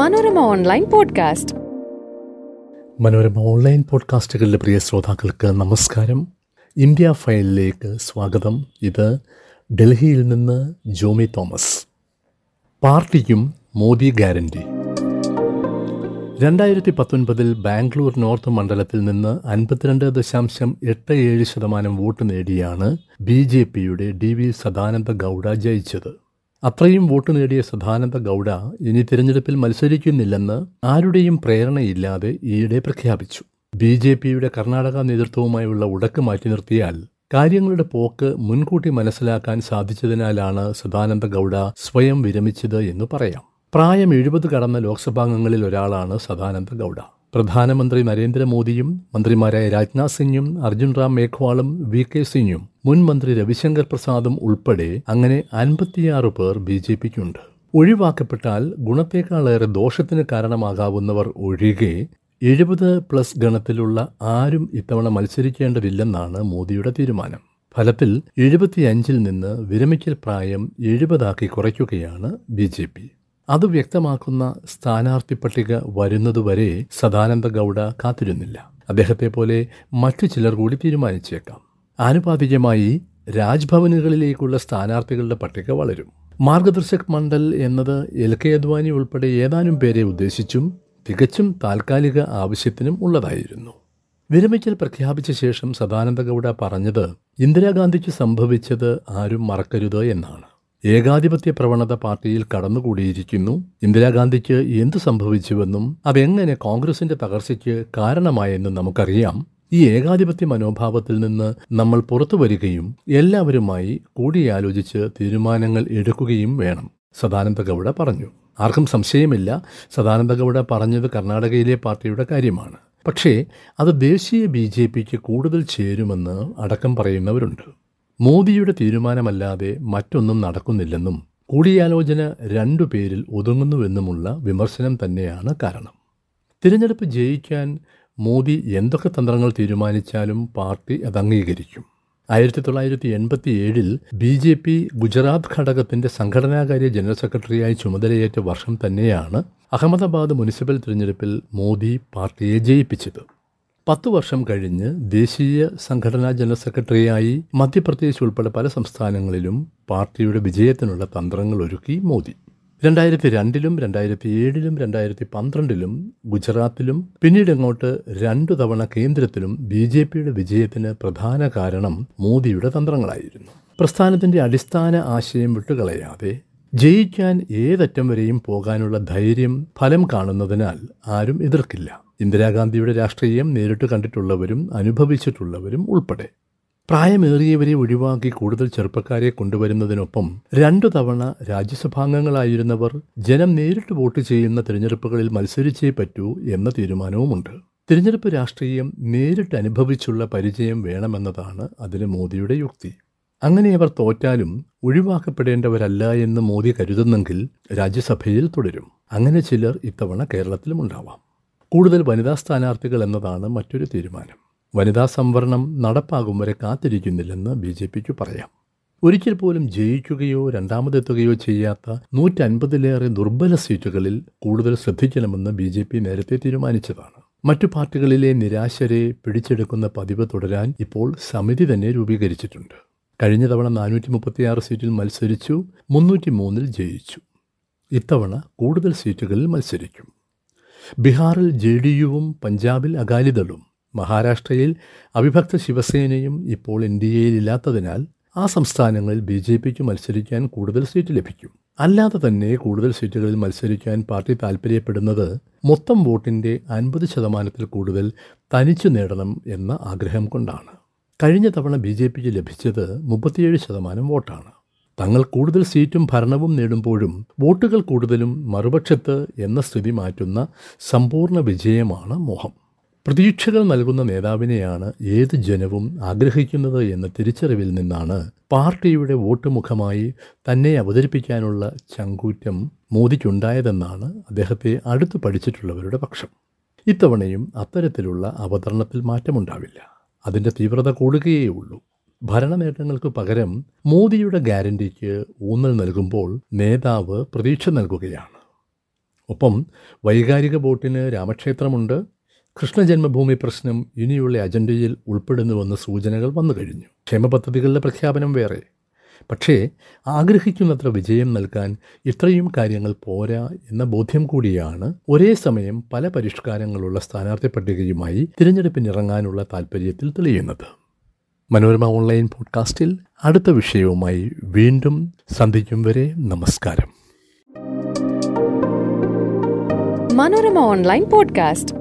Manorama online podcast. Manorama online പോഡ്കാസ്റ്റുകളിലെ പ്രിയ ശ്രോതാക്കൾക്ക് നമസ്കാരം. ഇന്ത്യ ഫയലിലേക്ക് സ്വാഗതം. ഇത് ഡൽഹിയിൽ നിന്ന് ജോമി തോമസ്. പാർട്ടിക്കും മോദി ഗ്യാരണ്ടി. രണ്ടായിരത്തി പത്തൊൻപതിൽ ബാംഗ്ലൂർ നോർത്ത് മണ്ഡലത്തിൽ നിന്ന് അൻപത്തിരണ്ട് ദശാംശം എട്ട് ഏഴ് ശതമാനം വോട്ട് നേടിയാണ് ബി ജെ പിയുടെ ഡി വി സദാനന്ദ ഗൗഡ ജയിച്ചത്. അത്രയും വോട്ട് നേടിയ സദാനന്ദ ഗൗഡ ഇനി തിരഞ്ഞെടുപ്പിൽ മത്സരിക്കുന്നില്ലെന്ന് ആരുടെയും പ്രേരണയില്ലാതെ ഈയിടെ പ്രഖ്യാപിച്ചു. ബി ജെ പിയുടെ കർണാടക നേതൃത്വവുമായുള്ള ഉടക്ക് മാറ്റി നിർത്തിയാൽ കാര്യങ്ങളുടെ പോക്ക് മുൻകൂട്ടി മനസ്സിലാക്കാൻ സാധിച്ചതിനാലാണ് സദാനന്ദ ഗൗഡ സ്വയം വിരമിച്ചത് എന്ന് പറയാം. പ്രായം എഴുപത് കടന്ന ലോക്സഭാംഗങ്ങളിൽ ഒരാളാണ് സദാനന്ദ ഗൗഡ. പ്രധാനമന്ത്രി നരേന്ദ്രമോദിയും മന്ത്രിമാരായ രാജ്നാഥ് സിംഗും അർജുൻ റാം മേഘ്വാളും വി കെ സിംഗും മുൻ മന്ത്രി രവിശങ്കർ പ്രസാദും ഉൾപ്പെടെ അങ്ങനെ അൻപത്തിയാറ് പേർ ബി ജെ പിക്കുണ്ട്. ഒഴിവാക്കപ്പെട്ടാൽ ഗുണത്തേക്കാളേറെ ദോഷത്തിന് കാരണമാകാവുന്നവർ ഒഴികെ എഴുപത് പ്ലസ് ഗണത്തിലുള്ള ആരും ഇത്തവണ മത്സരിക്കേണ്ടതില്ലെന്നാണ് മോദിയുടെ തീരുമാനം. ഫലത്തിൽ എഴുപത്തിയഞ്ചിൽ നിന്ന് വിരമിക്കൽ പ്രായം എഴുപതാക്കി കുറയ്ക്കുകയാണ് ബി ജെ പി. അത് വ്യക്തമാക്കുന്ന സ്ഥാനാർത്ഥി പട്ടിക വരുന്നതുവരെ സദാനന്ദ ഗൗഡ കാത്തിരുന്നില്ല. അദ്ദേഹത്തെ പോലെ മറ്റു ചിലർ കൂടി തീരുമാനിച്ചേക്കാം. ആനുപാതികമായി രാജ്ഭവനുകളിലേക്കുള്ള സ്ഥാനാർത്ഥികളുടെ പട്ടിക വളരും. മാർഗദർശക് മണ്ഡൽ എന്നത് എൽ കെ അദ്വാനി ഉൾപ്പെടെ ഏതാനും പേരെ ഉദ്ദേശിച്ചും തികച്ചും താൽക്കാലിക ആവശ്യത്തിനും ഉള്ളതായിരുന്നു. വിരമിക്കൽ പ്രഖ്യാപിച്ച ശേഷം സദാനന്ദ ഗൗഡ പറഞ്ഞത് ഇന്ദിരാഗാന്ധിക്ക് സംഭവിച്ചത് ആരും മറക്കരുത് എന്നാണ്. ഏകാധിപത്യ പ്രവണത പാർട്ടിയിൽ കടന്നുകൂടിയിരിക്കുന്നു. ഇന്ദിരാഗാന്ധിക്ക് എന്തു സംഭവിച്ചുവെന്നും അതെങ്ങനെ കോൺഗ്രസിന്റെ തകർച്ചയ്ക്ക് കാരണമായെന്നും നമുക്കറിയാം. ഈ ഏകാധിപത്യ മനോഭാവത്തിൽ നിന്ന് നമ്മൾ പുറത്തു വരികയും എല്ലാവരുമായി കൂടിയാലോചിച്ച് തീരുമാനങ്ങൾ എടുക്കുകയും വേണം. സദാനന്ദ ഗൗഡ പറഞ്ഞു. ആർക്കും സംശയമില്ല. സദാനന്ദ ഗൗഡ പറഞ്ഞത് കർണാടകയിലെ പാർട്ടിയുടെ കാര്യമാണ്. പക്ഷേ അത് ദേശീയ ബി ജെ പിക്ക് കൂടുതൽ ചേരുമെന്ന് അടക്കം പറയുന്നവരുണ്ട്. മോദിയുടെ തീരുമാനമല്ലാതെ മറ്റൊന്നും നടക്കുന്നില്ലെന്നും കൂടിയാലോചന രണ്ടു പേരിൽ ഒതുങ്ങുന്നുവെന്നുമുള്ള വിമർശനം തന്നെയാണ് കാരണം. തിരഞ്ഞെടുപ്പ് ജയിക്കാൻ മോദി എന്തൊക്കെ തന്ത്രങ്ങൾ തീരുമാനിച്ചാലും പാർട്ടി അത് അംഗീകരിക്കും. ആയിരത്തി തൊള്ളായിരത്തി എൺപത്തി ഏഴിൽ ബി ജെ പി ഗുജറാത്ത് ഘടകത്തിന്റെ സംഘടനാകാര്യ ജനറൽ സെക്രട്ടറിയായി ചുമതലയേറ്റ വർഷം തന്നെയാണ് അഹമ്മദാബാദ് മുനിസിപ്പൽ തിരഞ്ഞെടുപ്പിൽ മോദി പാർട്ടിയെ ജയിപ്പിച്ചത്. പത്തു വർഷം കഴിഞ്ഞ് ദേശീയ സംഘടനാ ജനറൽ സെക്രട്ടറിയായി മധ്യപ്രദേശ് ഉൾപ്പെടെ പല സംസ്ഥാനങ്ങളിലും പാർട്ടിയുടെ വിജയത്തിനുള്ള തന്ത്രങ്ങൾ ഒരുക്കി മോദി. രണ്ടായിരത്തി രണ്ടിലും രണ്ടായിരത്തി ഏഴിലും രണ്ടായിരത്തി പന്ത്രണ്ടിലും ഗുജറാത്തിലും പിന്നീട് അങ്ങോട്ട് രണ്ടു തവണ കേന്ദ്രത്തിലും ബി ജെ പിയുടെ വിജയത്തിന് പ്രധാന കാരണം മോദിയുടെ തന്ത്രങ്ങളായിരുന്നു. പ്രസ്ഥാനത്തിന്റെ അടിസ്ഥാന ആശയം വിട്ടുകളയാതെ ജയിക്കാൻ ഏതറ്റം വരെയും പോകാനുള്ള ധൈര്യം ഫലം കാണുന്നതിനാൽ ആരും എതിർക്കില്ല. ഇന്ദിരാഗാന്ധിയുടെ രാഷ്ട്രീയം നേരിട്ട് കണ്ടിട്ടുള്ളവരും അനുഭവിച്ചിട്ടുള്ളവരും ഉൾപ്പെടെ. പ്രായമേറിയവരെ ഒഴിവാക്കി കൂടുതൽ ചെറുപ്പക്കാരെ കൊണ്ടുവരുന്നതിനൊപ്പം രണ്ടു തവണ രാജ്യസഭാംഗങ്ങളായിരുന്നവർ ജനം നേരിട്ട് വോട്ട് ചെയ്യുന്ന തിരഞ്ഞെടുപ്പുകളിൽ മത്സരിച്ചേ പറ്റൂ എന്ന തീരുമാനവുമുണ്ട്. തിരഞ്ഞെടുപ്പ് രാഷ്ട്രീയം നേരിട്ട് അനുഭവിച്ചുള്ള പരിചയം വേണമെന്നതാണ് അതിന് മോദിയുടെ യുക്തി. അങ്ങനെ അവർ തോറ്റാലും ഒഴിവാക്കപ്പെടേണ്ടവരല്ല എന്ന് മോദി കരുതുന്നെങ്കിൽ രാജ്യസഭയിൽ തുടരും. അങ്ങനെ ചിലർ ഇത്തവണ കേരളത്തിലും ഉണ്ടാവാം. കൂടുതൽ വനിതാ സ്ഥാനാർത്ഥികൾ എന്നതാണ് മറ്റൊരു തീരുമാനം. വനിതാ സംവരണം നടപ്പാകും വരെ കാത്തിരിക്കുന്നില്ലെന്ന് ബി ജെ പിക്ക് പറയാം. ഒരിക്കൽ പോലും ജയിക്കുകയോ രണ്ടാമതെത്തുകയോ ചെയ്യാത്ത നൂറ്റൻപതിലേറെ ദുർബല സീറ്റുകളിൽ കൂടുതൽ ശ്രദ്ധിക്കണമെന്ന് ബി ജെ പി നേരത്തെ തീരുമാനിച്ചതാണ്. മറ്റു പാർട്ടികളിലെ നിരാശരെ പിടിച്ചെടുക്കുന്ന പതിവ് തുടരാൻ ഇപ്പോൾ സമിതി തന്നെ രൂപീകരിച്ചിട്ടുണ്ട്. കഴിഞ്ഞ തവണ നാനൂറ്റി മുപ്പത്തിയാറ് സീറ്റിൽ മത്സരിച്ചു മുന്നൂറ്റി മൂന്നിൽ ജയിച്ചു. ഇത്തവണ കൂടുതൽ സീറ്റുകളിൽ മത്സരിക്കും. ബീഹാറിൽ ജെ ഡി യുവും പഞ്ചാബിൽ അകാലിദളും മഹാരാഷ്ട്രയിൽ അവിഭക്ത ശിവസേനയും ഇപ്പോൾ എൻ ഡി ആ സംസ്ഥാനങ്ങളിൽ ബി ജെ പിക്ക് മത്സരിക്കാൻ കൂടുതൽ സീറ്റ് ലഭിക്കും. അല്ലാതെ തന്നെ കൂടുതൽ സീറ്റുകളിൽ മത്സരിക്കാൻ പാർട്ടി താൽപ്പര്യപ്പെടുന്നത് മൊത്തം വോട്ടിന്റെ അൻപത് ശതമാനത്തിൽ കൂടുതൽ തനിച്ചു നേടണം എന്ന ആഗ്രഹം കൊണ്ടാണ്. കഴിഞ്ഞ തവണ ബി ജെ പിക്ക് ലഭിച്ചത് മുപ്പത്തിയേഴ് ശതമാനം വോട്ടാണ്. തങ്ങൾ കൂടുതൽ സീറ്റും ഭരണവും നേടുമ്പോഴും വോട്ടുകൾ കൂടുതലും മറുപക്ഷത്ത് എന്ന സ്ഥിതി മാറ്റുന്ന സമ്പൂർണ വിജയമാണ് മോഹം. പ്രതീക്ഷകൾ നൽകുന്ന നേതാവിനെയാണ് ഏത് ജനവും ആഗ്രഹിക്കുന്നത് എന്ന തിരിച്ചറിവിൽ നിന്നാണ് പാർട്ടിയുടെ വോട്ട് മുഖമായി തന്നെ അവതരിപ്പിക്കാനുള്ള ചങ്കൂറ്റം മോദിക്കുണ്ടായതെന്നാണ് അദ്ദേഹത്തെ അടുത്ത് പഠിച്ചിട്ടുള്ളവരുടെ പക്ഷം. ഇത്തവണയും അത്തരത്തിലുള്ള അവതരണത്തിൽ മാറ്റമുണ്ടാവില്ല. അതിന്റെ തീവ്രത കൂടുകയേ ഉള്ളൂ ഭരണ നേട്ടങ്ങൾക്ക് പകരം മോദിയുടെ ഗ്യാരണ്ടിക്ക് ഊന്നൽ നൽകുമ്പോൾ നേതാവ് പ്രതീക്ഷ നൽകുകയാണ്. ഒപ്പം വൈകാരിക ബോട്ടിന് രാമക്ഷേത്രമുണ്ട്. കൃഷ്ണജന്മഭൂമി പ്രശ്നം ഇനിയുള്ള അജണ്ടയിൽ ഉൾപ്പെടുന്നുവെന്ന സൂചനകൾ വന്നു കഴിഞ്ഞു ക്ഷേമ പദ്ധതികളുടെ പ്രഖ്യാപനം വേറെ. പക്ഷേ ആഗ്രഹിക്കുന്നത്ര വിജയം നൽകാൻ ഇത്രയും കാര്യങ്ങൾ പോരാ എന്ന ബോധ്യം കൂടിയാണ് ഒരേ സമയം പല പരിഷ്കാരങ്ങളുള്ള സ്ഥാനാർത്ഥി പട്ടികയുമായി തിരഞ്ഞെടുപ്പിനിറങ്ങാനുള്ള താൽപ്പര്യത്തിൽ തെളിയുന്നത്. മനോരമ ഓൺലൈൻ പോഡ്കാസ്റ്റിൽ അടുത്ത വിഷയവുമായി വീണ്ടും സന്ധിക്കും വരെ നമസ്കാരം. Manorama online podcast